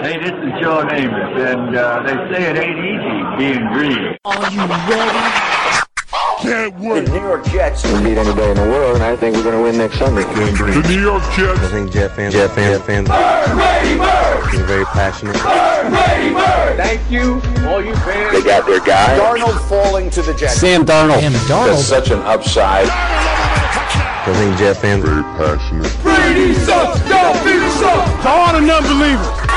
Hey, this is Joe Namath, and uh, they say it ain't easy being green. Are you ready? Can't wait. The New York Jets can beat anybody in the world, and I think we're going to win next Sunday. The New York Jets. I think Jet fans, Jet fans, Jet fans, are very passionate. Thank you, all you fans. They got their guy. Darnold falling to the Jets. Sam Darnold. Damn it, That's Darnold. such an upside. I think Jet fans very passionate. Brady sucks. Don't be sucks. To all the non-believers.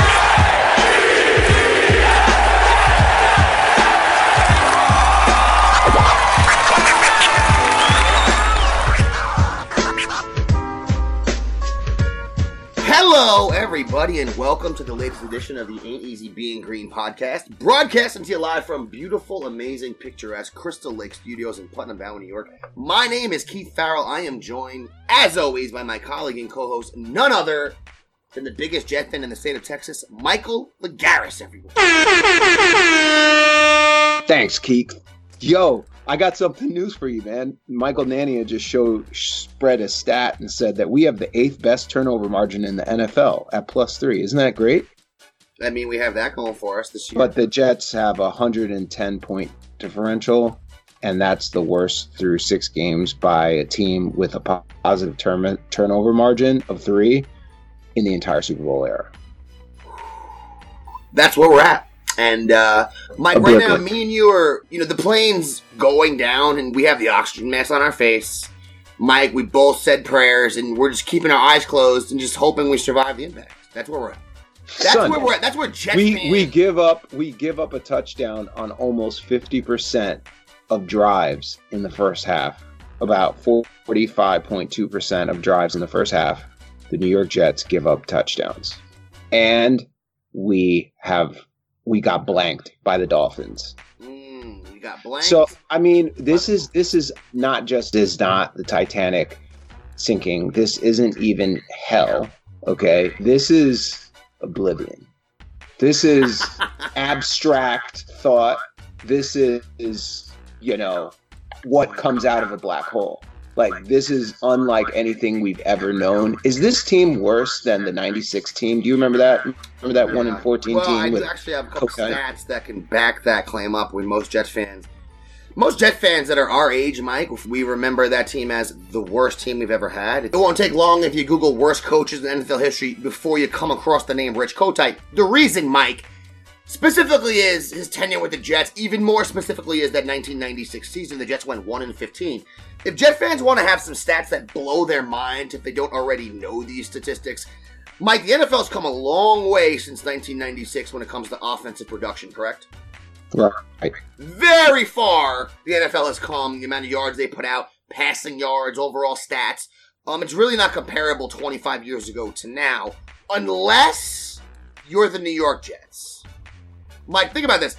Hello, everybody, and welcome to the latest edition of the Ain't Easy Being Green podcast, broadcasting to you live from beautiful, amazing, picturesque Crystal Lake Studios in Putnam Valley, New York. My name is Keith Farrell. I am joined, as always, by my colleague and co-host, none other than the biggest Jet fan in the state of Texas, Michael Lagaris. Everyone, Thanks, Keith. Yo, I got something news for you, man. Michael Nania just showed spread a stat and said that we have the eighth best turnover margin in the NFL at plus three. Isn't that great? I mean, we have that going for us this year. But the Jets have a hundred and ten point differential, and that's the worst through six games by a team with a positive turn- turnover margin of three in the entire Super Bowl era. that's where we're at. And uh, Mike, right now, me and you are, you know, the plane's going down, and we have the oxygen mask on our face. Mike, we both said prayers, and we're just keeping our eyes closed and just hoping we survive the impact. That's where we're at. That's Son, where we're at. That's where Jets we we give up we give up a touchdown on almost 50% of drives in the first half about 45.2% of drives in the first half the new york jets give up touchdowns and we have we got blanked by the dolphins. Mm, got blank. so i mean this is this is not just is not the titanic sinking. This isn't even hell okay? This is oblivion. This is abstract thought. This is, is you know what comes out of a black hole like this is unlike anything we've ever known is this team worse than the 96 team do you remember that remember that 1 in 14 well, team I with do actually have a couple stats that can back that claim up with most Jets fans. Most Jet fans that are our age, Mike, we remember that team as the worst team we've ever had. It won't take long if you Google worst coaches in NFL history before you come across the name Rich Kotite. The reason, Mike, specifically is his tenure with the Jets. Even more specifically is that 1996 season. The Jets went 1 and 15. If Jet fans want to have some stats that blow their mind, if they don't already know these statistics, Mike, the NFL's come a long way since 1996 when it comes to offensive production, correct? right Very far, the NFL has come. The amount of yards they put out, passing yards, overall stats. Um, it's really not comparable 25 years ago to now, unless you're the New York Jets. Mike, think about this.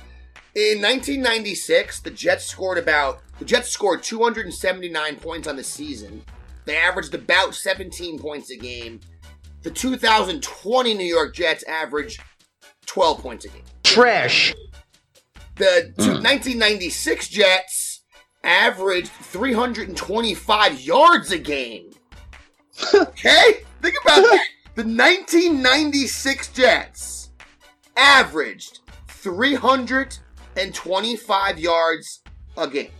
In 1996, the Jets scored about the Jets scored 279 points on the season. They averaged about 17 points a game. The 2020 New York Jets averaged 12 points a game. Trash. The two- 1996 Jets averaged 325 yards a game. Okay? Think about that. The 1996 Jets averaged 325 yards a game.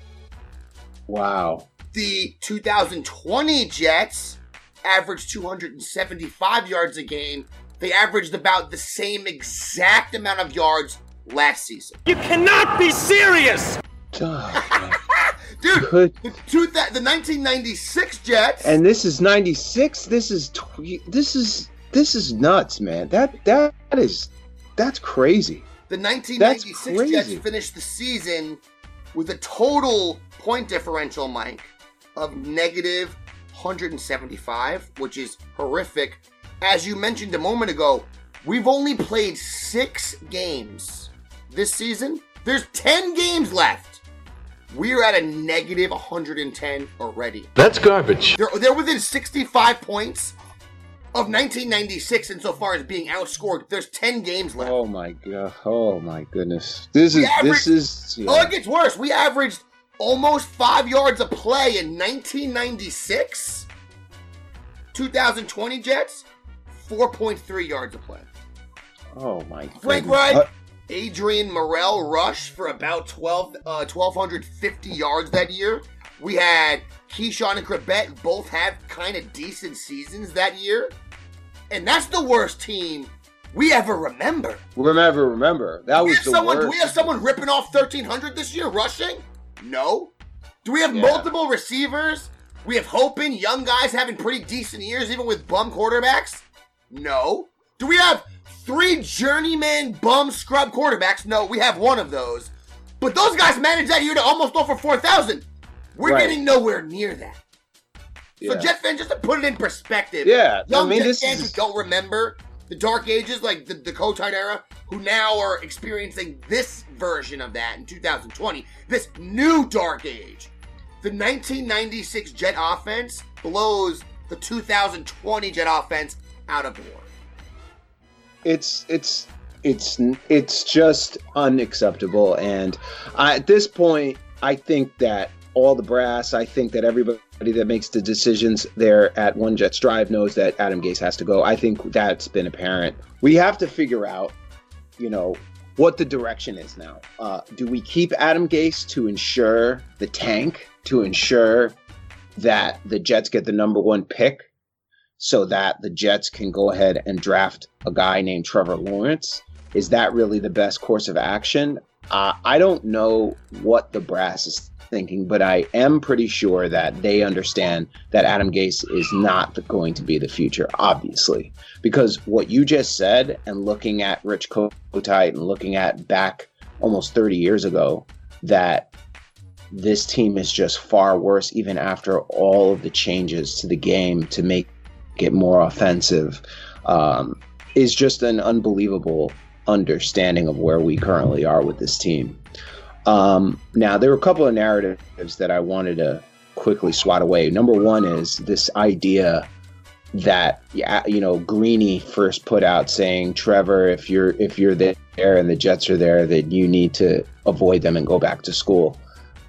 wow The 2020 Jets averaged 275 yards a game. They averaged about the same exact amount of yards last season. You cannot be serious. Dude, Good. the, two, the 1996 Jets. and this is 96 this is tw- this is this is nuts man that that is that's crazy the 1996 Jets finished the season with a total point differential, Mike, of negative 175, which is horrific. As you mentioned a moment ago, we've only played six games this season. There's 10 games left. We're at a negative 110 already. That's garbage. They're, they're within 65 points of 1996 insofar as being outscored. There's 10 games left. oh my god oh my goodness this The is this is yeah. Oh, it gets worse. We averaged almost five yards a play in 1996. 2020 Jets, 4.3 yards a play. Oh my. Frank goodness. Reich, Uh, Adrian Murrell rush for about 12, uh, 1,250 yards that year. We had Keyshawn and Chrebet both have kind of decent seasons that year. And that's the worst team we ever remember. remember, remember that we was the someone, worst. Do we have someone ripping off 1,300 this year rushing? No. Do we have Yeah. multiple receivers? We have hoping young guys having pretty decent years even with bum quarterbacks? No. Do we have three journeyman bum scrub quarterbacks? No, we have one of those. But those guys managed that year to almost go for 4,000. We're Right. getting nowhere near that. So Yeah. Jet fans, just to put it in perspective, Yeah, I young mean, Jet fans is- who don't remember the dark ages, like the, the Kotite era, who now are experiencing this version of that in 2020, this new dark age. The 1996 Jet offense blows the 2020 Jet offense out of the water. it's it's it's it's just unacceptable and I, at this point i think that all the brass i think that everybody that makes the decisions there at one jets drive knows that adam gase has to go i think that's been apparent we have to figure out you know what the direction is now uh, do we keep adam gase to ensure the tank to ensure that the jets get the number one pick so that the Jets can go ahead and draft a guy named Trevor Lawrence. Is that really the best course of action? Uh, I don't know what the brass is thinking, but I am pretty sure that they understand that Adam Gase is not going to be the future, obviously. Because what you just said, and looking at Rich Kotite and looking at back almost 30 years ago, that this team is just far worse, even after all of the changes to the game to make get more offensive um, is just an unbelievable understanding of where we currently are with this team. Um, now, there were a couple of narratives that I wanted to quickly swat away. Number one is this idea that you know Greeny first put out saying, "Trevor, if you're if you're there and the Jets are there, that you need to avoid them and go back to school."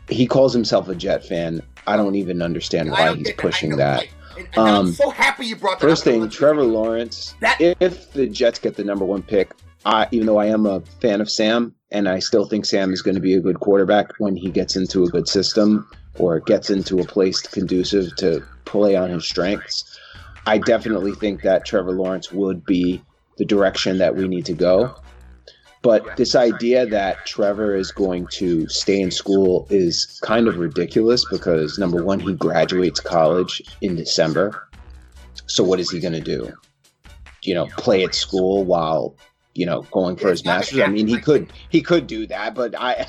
He calls himself a Jet fan. I don't even understand why he's pushing that. like, and, and I'm Um, so happy you brought that First up. thing, Trevor Lawrence. That- if the Jets get the number one pick, I, even though I am a fan of Sam, and I still think Sam is going to be a good quarterback when he gets into a good system or gets into a place conducive to play on his strengths, I definitely think that Trevor Lawrence would be the direction that we need to go. But this idea that Trevor is going to stay in school is kind of ridiculous because number one, he graduates college in December. So what is he going to do? You know, play at school while you know going for his masters. I mean, he could he could do that, but I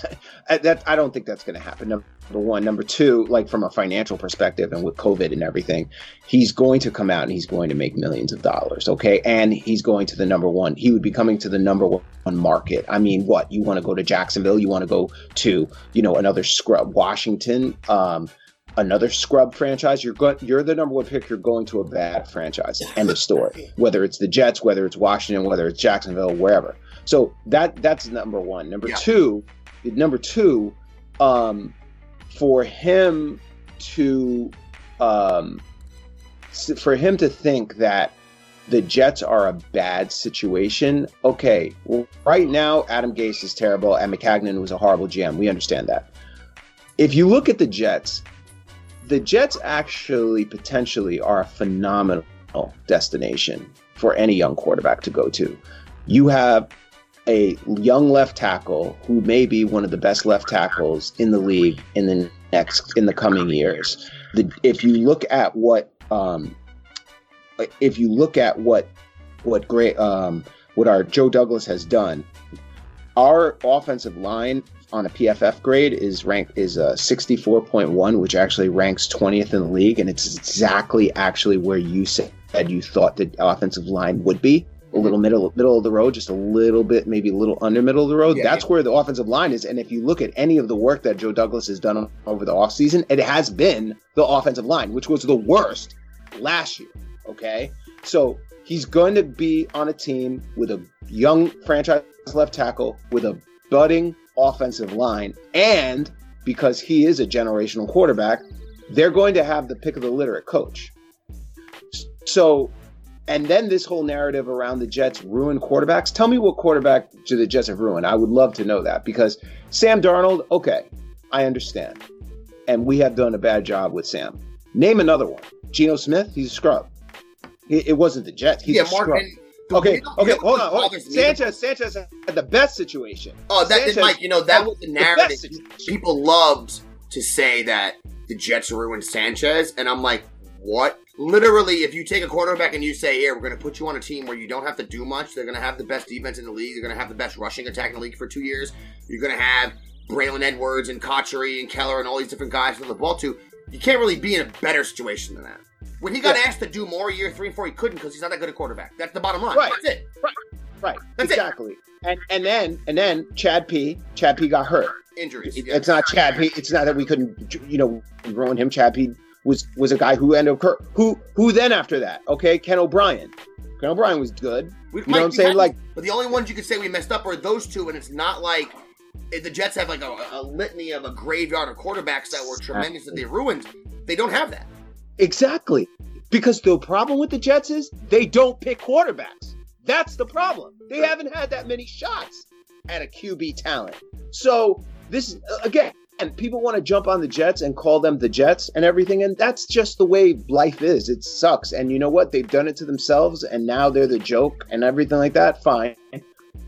that I don't think that's going to happen. Number one, number two, like from a financial perspective, and with COVID and everything, he's going to come out and he's going to make millions of dollars. Okay, and he's going to the number one. He would be coming to the number one market. I mean, what you want to go to Jacksonville? You want to go to you know another scrub Washington? Um, another scrub franchise, you're going you're the number one pick, you're going to a bad franchise. End of story. Whether it's the Jets, whether it's Washington, whether it's Jacksonville, wherever. So that that's number one. Number Yeah. two, number two, um, for him to um for him to think that the Jets are a bad situation. Okay, well, right now Adam Gase is terrible and Maccagnan was a horrible GM. We understand that. If you look at the Jets, the Jets actually potentially are a phenomenal destination for any young quarterback to go to. You have a young left tackle who may be one of the best left tackles in the league in the next in the coming years. The, if you look at what um, if you look at what what great um, what our Joe Douglas has done, our offensive line on a PFF grade is ranked is uh, a 64.1, which actually ranks 20th in the league, and it's exactly actually where you said you thought the offensive line would be. A little middle middle of the road, just a little bit, maybe a little under middle of the road. Yeah, That's yeah. where the offensive line is. And if you look at any of the work that Joe Douglas has done over the offseason, it has been the offensive line, which was the worst last year. Okay. So he's going to be on a team with a young franchise left tackle with a budding offensive line. And because he is a generational quarterback, they're going to have the pick of the litter at coach. So And then this whole narrative around the Jets ruined quarterbacks. Tell me what quarterback do the Jets have ruined? I would love to know that because Sam Darnold, okay, I understand. And we have done a bad job with Sam. Name another one. Geno Smith, he's a scrub. It, it wasn't the Jets. He's yeah, a Mark. scrub. And the- Okay, you know- okay, hold on. Hold on. Sanchez, Sanchez had the best situation. Oh, that Sanchez Mike. You know that had was the the narrative. best situation. People loved to say that the Jets ruined Sanchez, and I'm like, what? Literally, if you take a quarterback and you say, "Here, we're going to put you on a team where you don't have to do much. They're going to have the best defense in the league. They're going to have the best rushing attack in the league for two years. You're going to have Braylon Edwards and Cotchery and Keller and all these different guys to the ball to." You can't really be in a better situation than that. When he got Yeah. asked to do more year three and four, he couldn't because he's not that good a quarterback. That's the bottom line. Right. That's it. Right, That's it. exactly. And and then and then Chad P. Chad P. got hurt. Injuries. It- yeah. It's not Chad P. It's not that we couldn't, you know, ruin him. Chad P. was was a guy who ended up. Who who then after that? Okay, Ken O'Brien. Ken O'Brien was good. We- You know what I'm saying? had- Like- but the only ones you could say we messed up are those two, and it's not like eh, the Jets have like a, a litany of a graveyard of quarterbacks that were tremendous that they ruined. They don't have that. Exactly. Because the problem with the Jets is they don't pick quarterbacks. That's the problem. They haven't had that many shots at a QB talent. So this again, and people want to jump on the Jets and call them the Jets and everything, and that's just the way life is. It sucks. And you know what? They've done it to themselves, and now they're the joke and everything like that. Fine.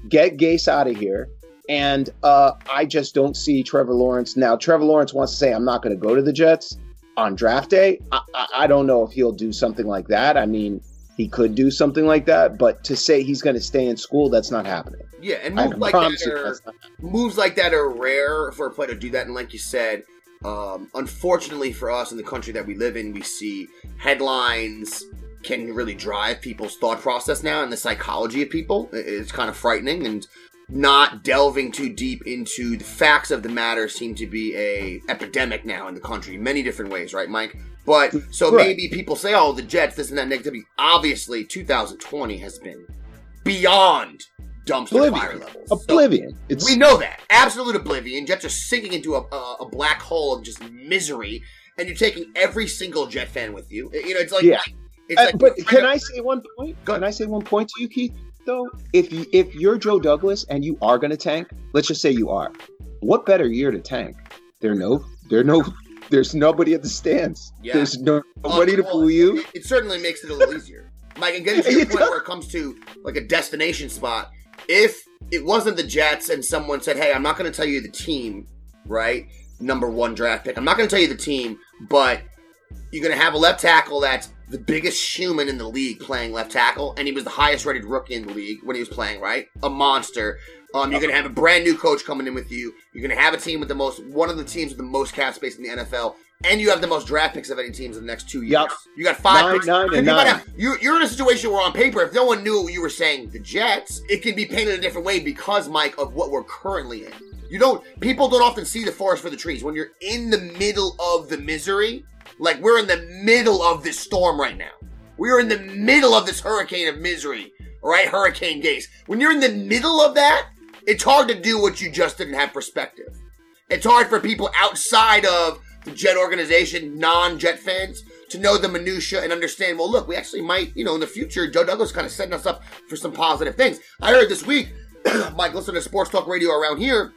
Get Gase out of here. And uh, I just don't see Trevor Lawrence. Now, Trevor Lawrence wants to say, I'm not going to go to the Jets on draft day. I, I, I don't know if he'll do something like that. I mean, he could do something like that, but to say he's going to stay in school, that's not happening. Yeah, and moves like that are moves like that are rare for a player to do that. And like you said, um, unfortunately for us in the country that we live in, we see headlines can really drive people's thought process now and the psychology of people. It's kind of frightening and not delving too deep into the facts of the matter seem to be a epidemic now in the country, many different ways, right, Mike? But so Right. maybe people say, "Oh, the Jets, this and that negativity." Obviously, 2020 has been beyond dumpster fire Oblivion. levels. So- Oblivion. It's we know that. Absolute oblivion. Jets are sinking into a, a, black hole of just misery, and you're taking every single Jet fan with you. You know, it's like, Yeah. it's Uh, but can I say one point? Can I say one point to you, Keith? Though, if you, if you're Joe Douglas and you are going to tank, let's just say you are. What better year to tank? There no, there no, there's nobody at the stands. Yeah. There's no, nobody to well, you. It, it certainly makes it a little easier. Mike, and getting to your point where it comes to like a destination spot, if it wasn't the Jets and someone said, "Hey, I'm not going to tell you the team, right? Number one draft pick. I'm not going to tell you the team, but you're going to have a left tackle that's the biggest human in the league playing left tackle, and he was the highest rated rookie in the league when he was playing, right? A monster. Um, you're going to have a brand new coach coming in with you. You're going to have a team with the most, one of the teams with the most cap space in the NFL, and you have the most draft picks of any teams in the next two years. Yup. You got five Nine, picks. nine, you nine. have- you- you're in a situation where on paper, if no one knew you were saying the Jets, it can be painted a different way because, Mike, of what we're currently in. You don't, people don't often see the forest for the trees. When you're in the middle of the misery, like we're in the middle of this storm right now. We're in the middle of this hurricane of misery, all right? Hurricane Gase. When you're in the middle of that, it's hard to do what you just didn't have perspective. It's hard for people outside of the Jet organization, non-Jet fans, to know the minutia and understand. Well, look, we actually might, you know, in the future, Joe Douglas kind of setting us up for some positive things. I heard this week, Mike, listen to sports talk radio around here.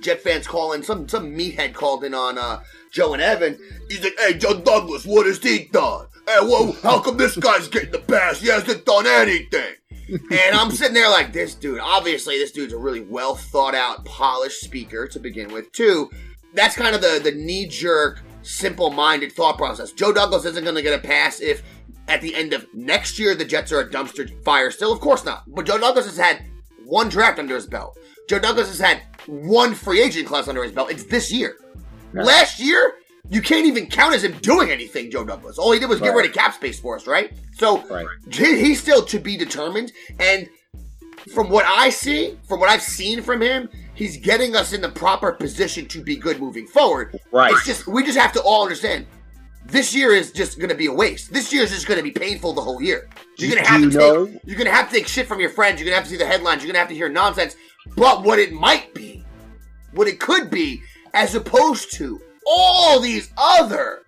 Jet fans calling some some meathead called in on uh, Joe and Evan. He's like, "Hey, Joe Douglas, what has he done? Hey, whoa, how come this guy's getting the pass? He hasn't done anything." and I'm sitting there like, this dude. Obviously, this dude's a really well thought out, polished speaker to begin with. Two, that's kind of the the knee jerk, simple minded thought process. Joe Douglas isn't going to get a pass if at the end of next year the Jets are a dumpster fire. Still, of course not. But Joe Douglas has had one draft under his belt. Joe Douglas has had one free agent class under his belt. It's this year. Last year, you can't even count as him doing anything, Joe Douglas. All he did was get rid of cap space for us, right? So Right. he's still to be determined. And from what I see, from what I've seen from him, he's getting us in the proper position to be good moving forward. Right. It's just we just have to all understand. This year is just going to be a waste. This year is just going to be painful the whole year. You're going to have to take know- you're going to have to take shit from your friends. You're going to have to see the headlines. You're going to have to hear nonsense. But what it might be, what it could be, as opposed to all these other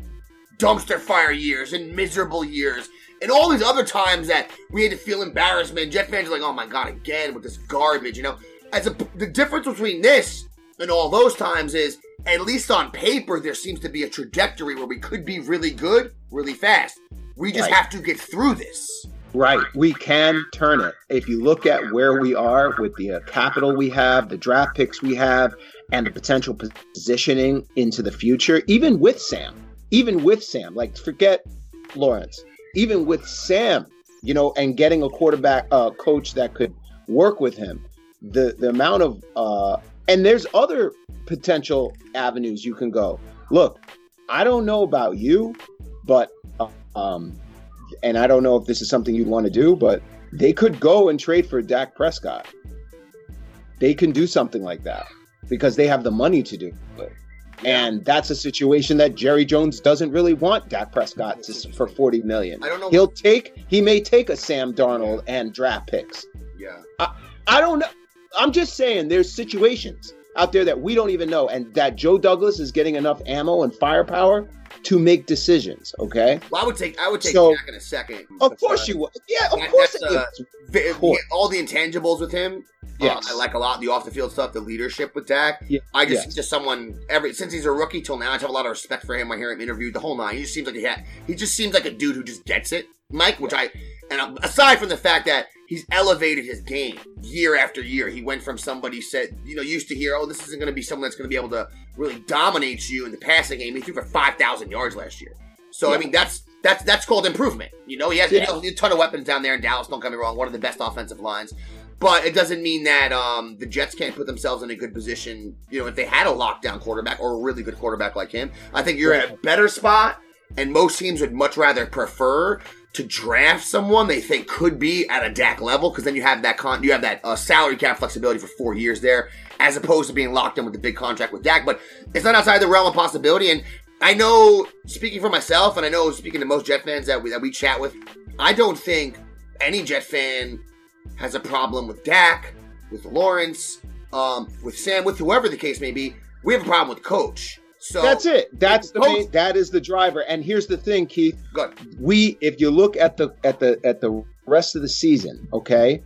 dumpster fire years and miserable years And all these other times that we had to feel embarrassment, Jet fans are like, "Oh my god, again with this garbage," you know. As a, the difference between this and all those times is, at least on paper, there seems to be a trajectory where we could be really good, really fast. We just Right. have to get through this. Right. We can turn it. If you look at where we are with the uh, capital we have, the draft picks we have, and the potential positioning into the future, even with Sam, even with Sam, like forget Lawrence, even with Sam, you know, and getting a quarterback uh, coach that could work with him, the the amount of uh, and there's other potential avenues you can go. Look, I don't know about you, but um, and I don't know if this is something you'd want to do, but they could go and trade for Dak Prescott. They can do something like that because they have the money to do it. And that's a situation that Jerry Jones doesn't really want Dak Prescott to, for 40 million. I don't know. He'll take he may take a Sam Darnold and draft picks. yeah. I don't know. I'm just saying there's situations out there that we don't even know and that Joe Douglas is getting enough ammo and firepower to make decisions, okay? Well, I would take I would take So- Dak in a second. Of course you would. Yeah, of That- course. uh. Vi- course. all the intangibles with him. Yes. Uh, I like a lot the off the field stuff, the leadership with Dak. Yeah, I just yes. just someone every since he's a rookie till now, I have a lot of respect for him. I hear him interviewed the whole nine. He just seems like he had, he just seems like a dude who just gets it, Mike. Which I and uh, aside from the fact that he's elevated his game year after year, he went from somebody said you know used to hear oh this isn't going to be someone that's going to be able to really dominate you in the passing game. He threw for five thousand yards last year. So I mean that's that's that's called improvement. You know he has Yeah. you know, a ton of weapons down there in Dallas. Don't get me wrong, one of the best offensive lines. But it doesn't mean that um, the Jets can't put themselves in a good position. You know, if they had a lockdown quarterback or a really good quarterback like him, I think you're in a better spot. And most teams would much rather prefer to draft someone they think could be at a Dak level because then you have that con, you have that uh, salary cap flexibility for four years there, as opposed to being locked in with the big contract with Dak. But it's not outside the realm of possibility. And I know, speaking for myself, and I know speaking to most Jet fans that we, that we chat with, I don't think any Jet fan has a problem with Dak, with Lawrence, um, with Sam, with whoever the case may be. We have a problem with coach. So That's it. That's the main, that is the driver. And here's the thing, Keith. Good. We if you look at the at the at the rest of the season, okay?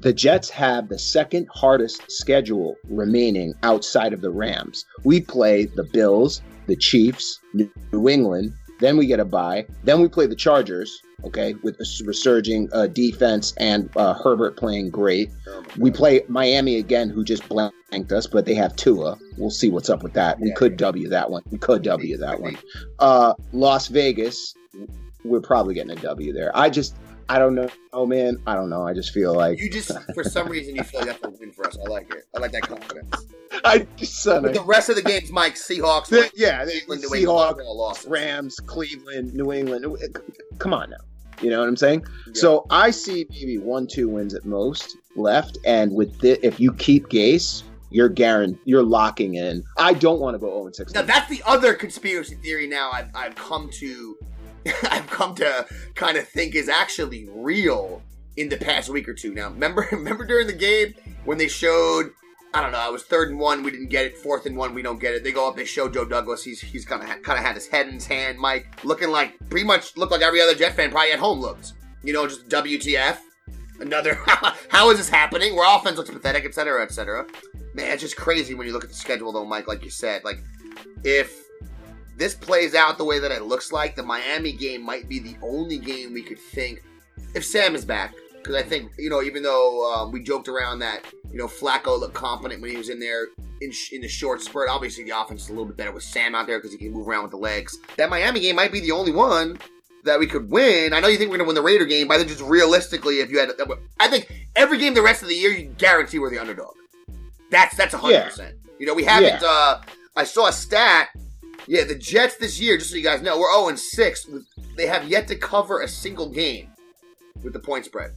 The Jets have the second hardest schedule remaining outside of the Rams. We play the Bills, the Chiefs, New England, then we get a bye, then we play the Chargers, okay, with a resurging uh, defense and uh, Herbert playing great. We play Miami again, who just blanked us, but they have Tua. We'll see what's up with that. We Yeah. could W that one. We could W that one. Uh, Las Vegas, we're probably getting a W there. I just, I don't know, oh man, I don't know. I just feel like You just, for some reason, you feel like that's a win for us. I like it. I like that confidence. I son, But the rest of the games, Mike, Seahawks, the- yeah, the Cleveland, England, Seahawks, all. Rams, Cleveland, New England. Come on now. You know what I'm saying? Yeah. So I see maybe one, two wins at most left, and with the, if you keep Gase, you're guaranteed, you're locking in. I don't want to go 0 6. Now that's the other conspiracy theory. Now I've, I've come to, I've come to kind of think is actually real in the past week or two. Now remember, remember during the game when they showed, I don't know, I was third and one, we didn't get it. Fourth and one, we don't get it. They go up, they show Joe Douglas. He's he's kind of kind of had his head in his hand, Mike, looking like pretty much looked like every other Jet fan probably at home looked. You know, just WTF. Another, how is this happening? Where offense looks pathetic, etc., cetera, et cetera. Man, it's just crazy when you look at the schedule, though, Mike. Like you said, like if this plays out the way that it looks like, the Miami game might be the only game we could think if Sam is back. Because I think you know, even though um, we joked around that you know Flacco looked confident when he was in there in, sh- in the short spurt. Obviously, the offense is a little bit better with Sam out there because he can move around with the legs. That Miami game might be the only one that we could win. I know you think we're to win the Raider game, but I think just realistically, if you had, I think every game the rest of the year, you guarantee we're the underdog. That's that's a hundred Yeah. percent. You know, we haven't. uh I saw a stat. Yeah, the Jets this year, just so you guys know, we're zero and six. They have yet to cover a single game with the point spread.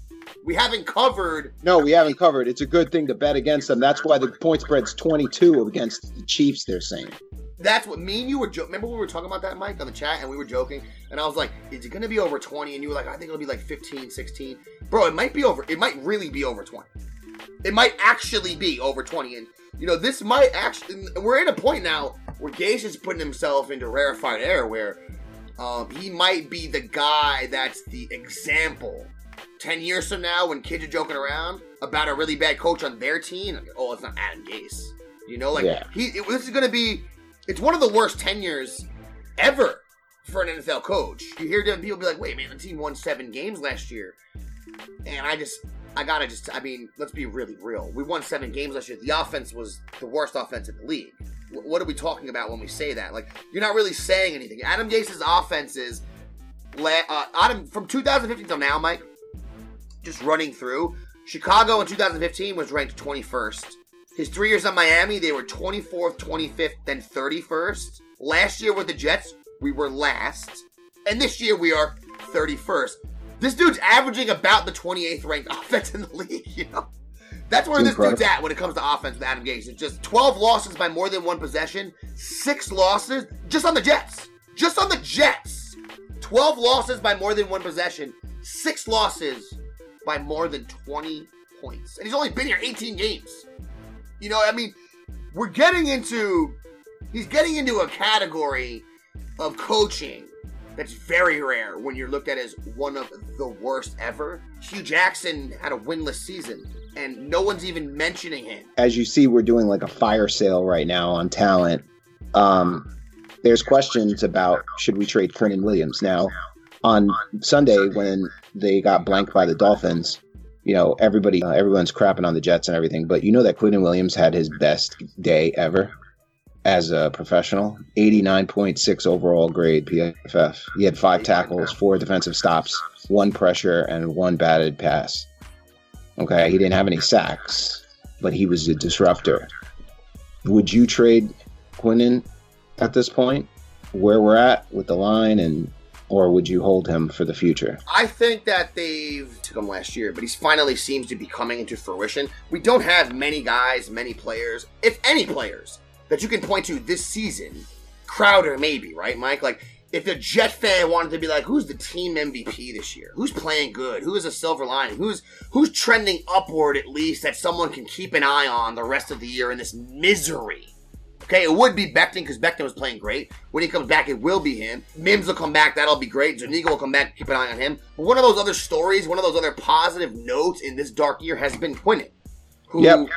We haven't covered. No, we haven't covered. It's a good thing to bet against them. That's why the point spread's 22 against the Chiefs, they're saying. That's what me and you were. Jo- Remember we were talking about that, Mike, on the chat, and we were joking, and I was like, "Is it going to be over 20?" And you were like, "I think it'll be like 15, 16." Bro, it might be over. It might really be over 20. It might actually be over 20, and you know this might actually. We're at a point now where Gase is putting himself into rarefied air, where Um, he might be the guy that's the example. Ten years from now, when kids are joking around about a really bad coach on their team, like, oh, it's not Adam Gase. You know, like Yeah. he. It, this is going to be. It's one of the worst tenures ever for an NFL coach. You hear different people be like, "Wait, man, the team won seven games last year," and I just, I gotta just, I mean, let's be really real. We won seven games last year. The offense was the worst offense in the league. Wh- What are we talking about when we say that? Like, you're not really saying anything. Adam Gase's offenses, la- uh, Adam from 2015 till now, Mike, just running through. Chicago in 2015 was ranked 21st. His three years on Miami, they were 24th, 25th, then 31st. Last year with the Jets, we were last. And this year we are 31st. This dude's averaging about the 28th ranked offense in the league, you know? That's where this Incredible. dude's at when it comes to offense with Adam Gase. It's just 12 losses by more than one possession, six losses just on the Jets. Just on the Jets. 12 losses by more than one possession, six losses by more than 20 points. And he's only been here 18 games. You know, I mean, we're getting into he's getting into a category of coaching that's very rare when you're looked at as one of the worst ever. Hue Jackson had a winless season, and no one's even mentioning him. as you see, we're doing like a fire sale right now on talent. Um, there's questions about should we trade Quinnen Williams now. On Sunday, when they got blanked by the Dolphins, you know everybody, uh, everyone's crapping on the Jets and everything, but you know that Quinnen Williams had his best day ever as a professional. 89.6 overall grade PFF. He had five tackles, four defensive stops, one pressure, and one batted pass. Okay, he didn't have any sacks, but he was a disruptor. Would you trade Quinnen at this point, where we're at with the line, and or would you hold him for the future? I think that they've took him last year, but he's finally seems to be coming into fruition. We don't have many guys, many players, if any players, that you can point to this season. Crowder, maybe, right, Mike? Like, if a Jet fan wanted to be like, who's the team MVP this year? Who's playing good? Who is a silver lining? Who's who's trending upward at least that someone can keep an eye on the rest of the year in this misery? Okay, it would be Becton because Becton was playing great. When he comes back, it will be him. Mims will come back, that'll be great. Zuniga will come back, keep an eye on him. But one of those other stories, one of those other positive notes in this dark year has been Quinnen, who Yep.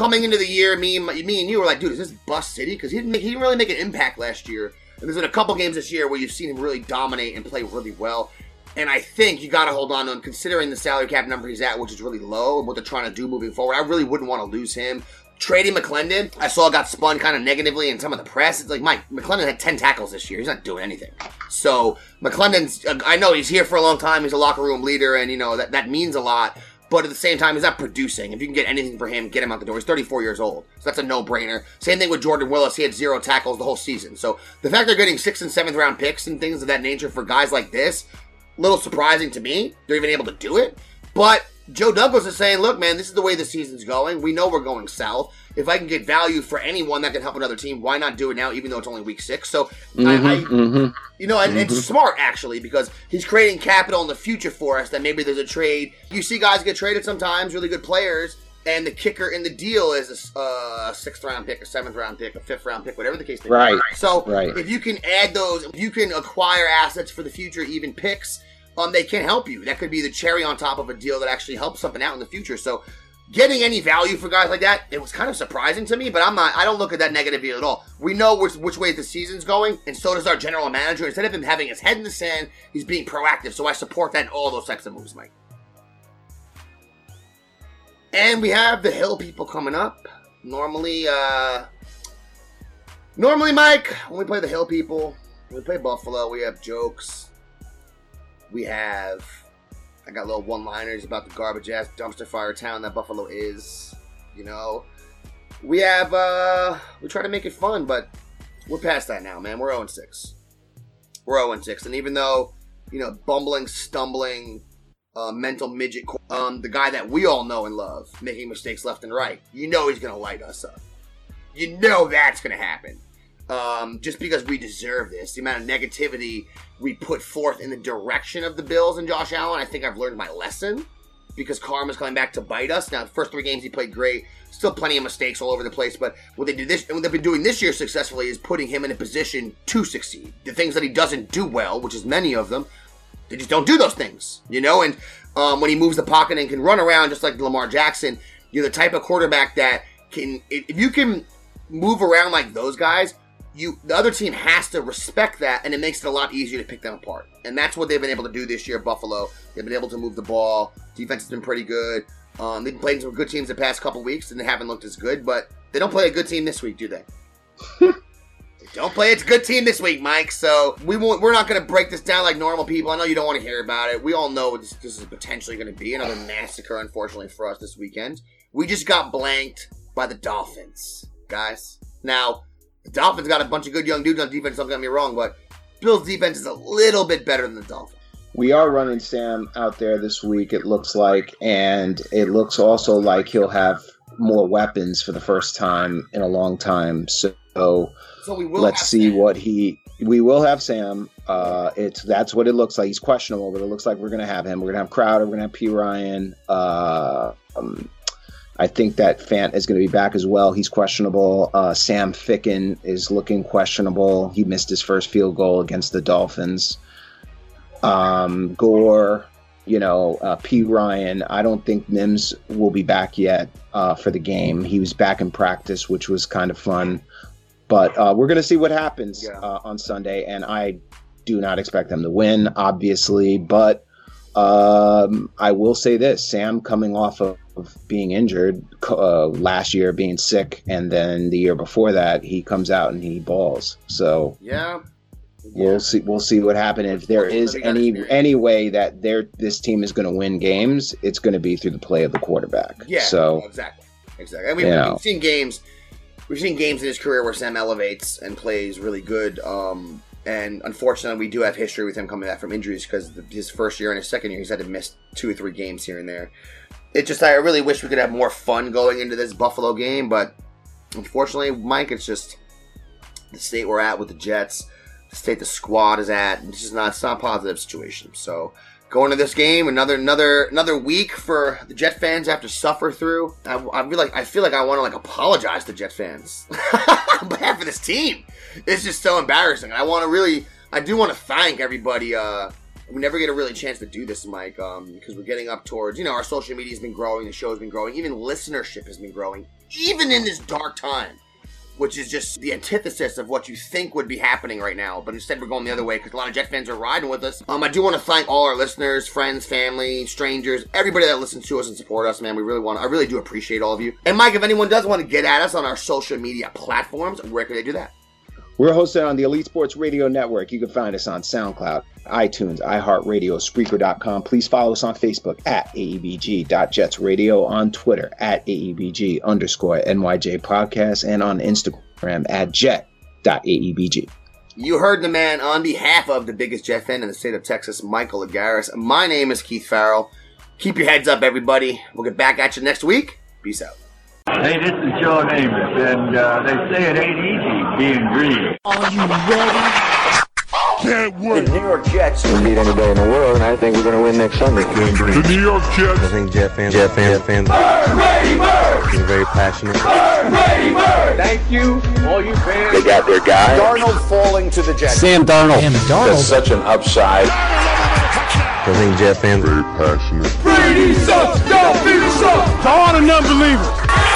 Coming into the year, me and me and you were like, dude, is this bust city? Because he didn't make, he didn't really make an impact last year. And there's been a couple games this year where you've seen him really dominate and play really well. And I think you got to hold on to him, considering the salary cap number he's at, which is really low, and what they're trying to do moving forward. I really wouldn't want to lose him. Trading McClendon, I saw got spun kind of negatively in some of the press. It's like, Mike, McClendon had 10 tackles this year. He's not doing anything. So, McClendon's, uh, I know he's here for a long time. He's a locker room leader, and, you know, that, that means a lot. But at the same time, he's not producing. If you can get anything for him, get him out the door. He's 34 years old. So that's a no brainer. Same thing with Jordan Willis. He had zero tackles the whole season. So the fact they're getting sixth and seventh round picks and things of that nature for guys like this, little surprising to me. They're even able to do it. But Joe Douglas is saying, look, man, this is the way the season's going. We know we're going south. If I can get value for anyone that can help another team, why not do it now, even though it's only week six? So I, I, Mm-hmm. you know, and it's smart actually because he's creating capital in the future for us. That maybe there's a trade. You see guys get traded sometimes, really good players, and the kicker in the deal is a uh, sixth round pick, a seventh round pick, a fifth round pick, whatever the case may be. Right. So Right. if you can add those, if you can acquire assets for the future, even picks, um, they can help you. That could be the cherry on top of a deal that actually helps something out in the future. So getting any value for guys like that, it was kind of surprising to me, but I'm not I don't look at that negatively at all. We know which which way the season's going, and so does our general manager. Instead of him having his head in the sand, he's being proactive. So I support that in all those types of moves, Mike. And we have the Hill people coming up. Normally, uh normally, Mike, when we play the Hill people, when we play Buffalo, we have jokes. We have I got little one-liners about the garbage ass dumpster fire town that Buffalo is. You know, we have uh we try to make it fun, but we're past that now, man. We're 0 6. We're 0 6, and even though you know, bumbling, stumbling, uh, mental midget, um, the guy that we all know and love, making mistakes left and right, you know he's gonna light us up. You know that's gonna happen. Um, just because we deserve this, the amount of negativity we put forth in the direction of the Bills and Josh Allen, I think I've learned my lesson. because karma's coming back to bite us. Now, the first three games he played great, still plenty of mistakes all over the place. But what they did this, and what they've been doing this year successfully, is putting him in a position to succeed. The things that he doesn't do well, which is many of them, they just don't do those things, you know. And um, when he moves the pocket and can run around just like Lamar Jackson, you're the type of quarterback that can, if you can move around like those guys, you the other team has to respect that, and it makes it a lot easier to pick them apart. And that's what they've been able to do this year. Buffalo, they've been able to move the ball. Defense has been pretty good. Um, they've played some good teams the past couple weeks, and they haven't looked as good. But they don't play a good team this week, do they? they don't play a good team this week, Mike. So we won't. We're not going to break this down like normal people. I know you don't want to hear about it. We all know what this, this is potentially going to be another massacre, unfortunately for us this weekend. We just got blanked by the Dolphins, guys. Now the Dolphins got a bunch of good young dudes on defense. Don't get me wrong, but Bills defense is a little bit better than the Dolphins. We are running Sam out there this week, it looks like, and it looks also like he'll have more weapons for the first time in a long time. So, So we will. let's see Sam. what he. We will have Sam. Uh, it's that's what it looks like. He's questionable, but it looks like we're gonna have him. We're gonna have Crowder. We're gonna have Perriman. Uh, um, I think that Fant is going to be back as well. He's questionable. Uh, Sam Ficken is looking questionable. He missed his first field goal against the Dolphins. Um, Gore, you know, uh, Perriman. I don't think Mims will be back yet uh, for the game. He was back in practice, which was kind of fun. But uh, we're going to see what happens Yeah. uh, on Sunday, and I do not expect them to win, obviously. But um, I will say this: Sam coming off of, of being injured uh, last year, being sick, and then the year before that, he comes out and he balls. So Yeah. we'll see. We'll see what happens. If there is Unfortunately, we got any any way that there this team is going to win games, it's going to be through the play of the quarterback. Yeah. So exactly. Exactly. And we've, know. seen games. We've seen games in his career where Sam elevates and plays really good. Um, and unfortunately, we do have history with him coming back from injuries because his first year and his second year, he's had to miss two or three games here and there. It just, I really wish we could have more fun going into this Buffalo game, but unfortunately, Mike, it's just the state we're at with the Jets, the state the squad is at. It's just not, it's not a positive situation. So going to this game, another another another week for the Jet fans have to suffer through. I, I feel like I feel like I want to like apologize to Jet fans on behalf of this team. It's just so embarrassing. I want to really, I do want to thank everybody. Uh, we never get a really chance to do this, Mike, um, because we're getting up towards, you know, our social media has been growing, the show's been growing, even listenership has been growing, even in this dark time which is just the antithesis of what you think would be happening right now. But instead, we're going the other way because a lot of Jet fans are riding with us. Um, I do want to thank all our listeners, friends, family, strangers, everybody that listens to us and support us. Man, we really want. I really do appreciate all of you. And Mike, if anyone does want to get at us on our social media platforms, where can they do that? We're hosted on the Elite Sports Radio Network. You can find us on SoundCloud, iTunes, iHeartRadio, Spreaker.com. Please follow us on Facebook at AEBG.JetsRadio, on Twitter at AEBG underscore NYJ Podcast, and on Instagram at Jet.AEBG. You heard the man on behalf of the biggest Jet fan in the state of Texas, Michael Agaris. My name is Keith Farrell. Keep your heads up, everybody. We'll get back at you next week. Peace out. Hey, this is Joe Namath, and uh, they say it ain't easy being green. Are you ready? Can't The. New York Jets can beat anybody in the world, and I think we're going to win next Sunday. The New York Jets. I think Jet fans, Jet fans, fans, are very passionate. Thank you, all you fans. They got their guy. Darnold falling to the Jets. Sam Darnold. Sam Darnold. such an upside. I think Jet fans very passionate. Brady sucks. Y'all Brady sucks. To all the non-believers.